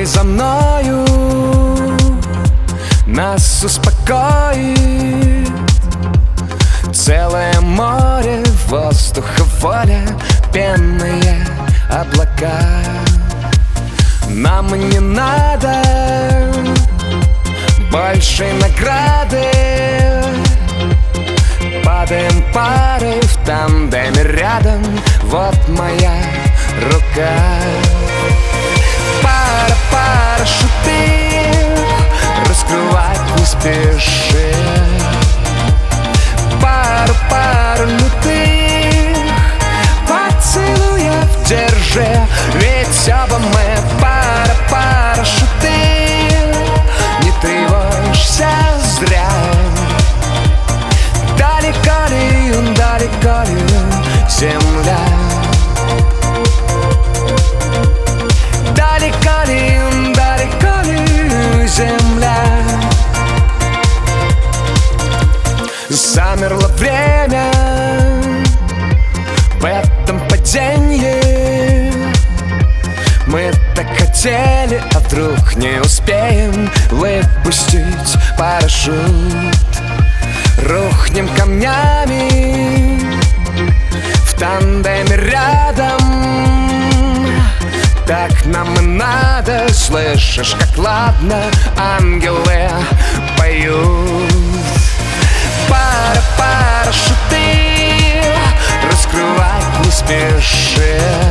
Двигай за мною. Нас успокоит. Целое море воздуха воля Пенные облака. Нам не надо большей награды. Падаем парой в тандеме рядом. Вот моя рука Спеши Пару, пару лютых Поцелуев держи Ведь оба мы пара, пара, шуты Не тревожься зря. Далеко ли, далеко ли земля Мы так хотели, а вдруг не успеем выпустить парашют. Рухнем камнями в тандеме рядом. Так нам и надо, слышишь, как ладно ангелы поют. Пара, пара, шуты Раскрывать не спеши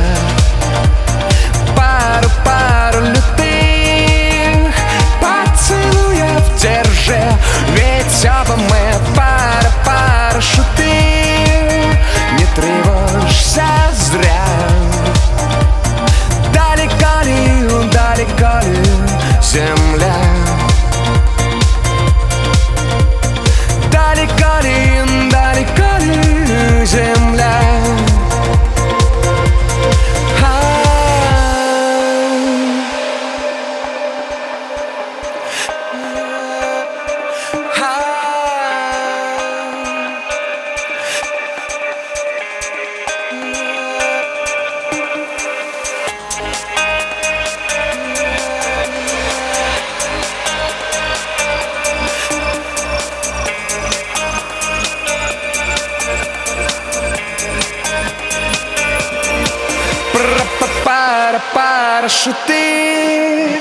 пара парашюты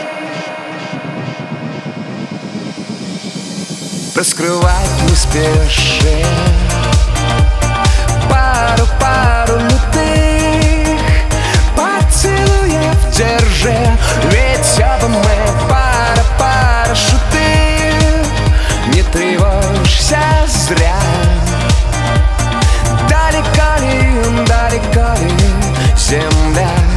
Раскрывать не спеши. Пару, пару лютых Поцелуев держи. Ведь оба мы пара парашюты Не тревожься зря. Далеко ли, далеко ли земля?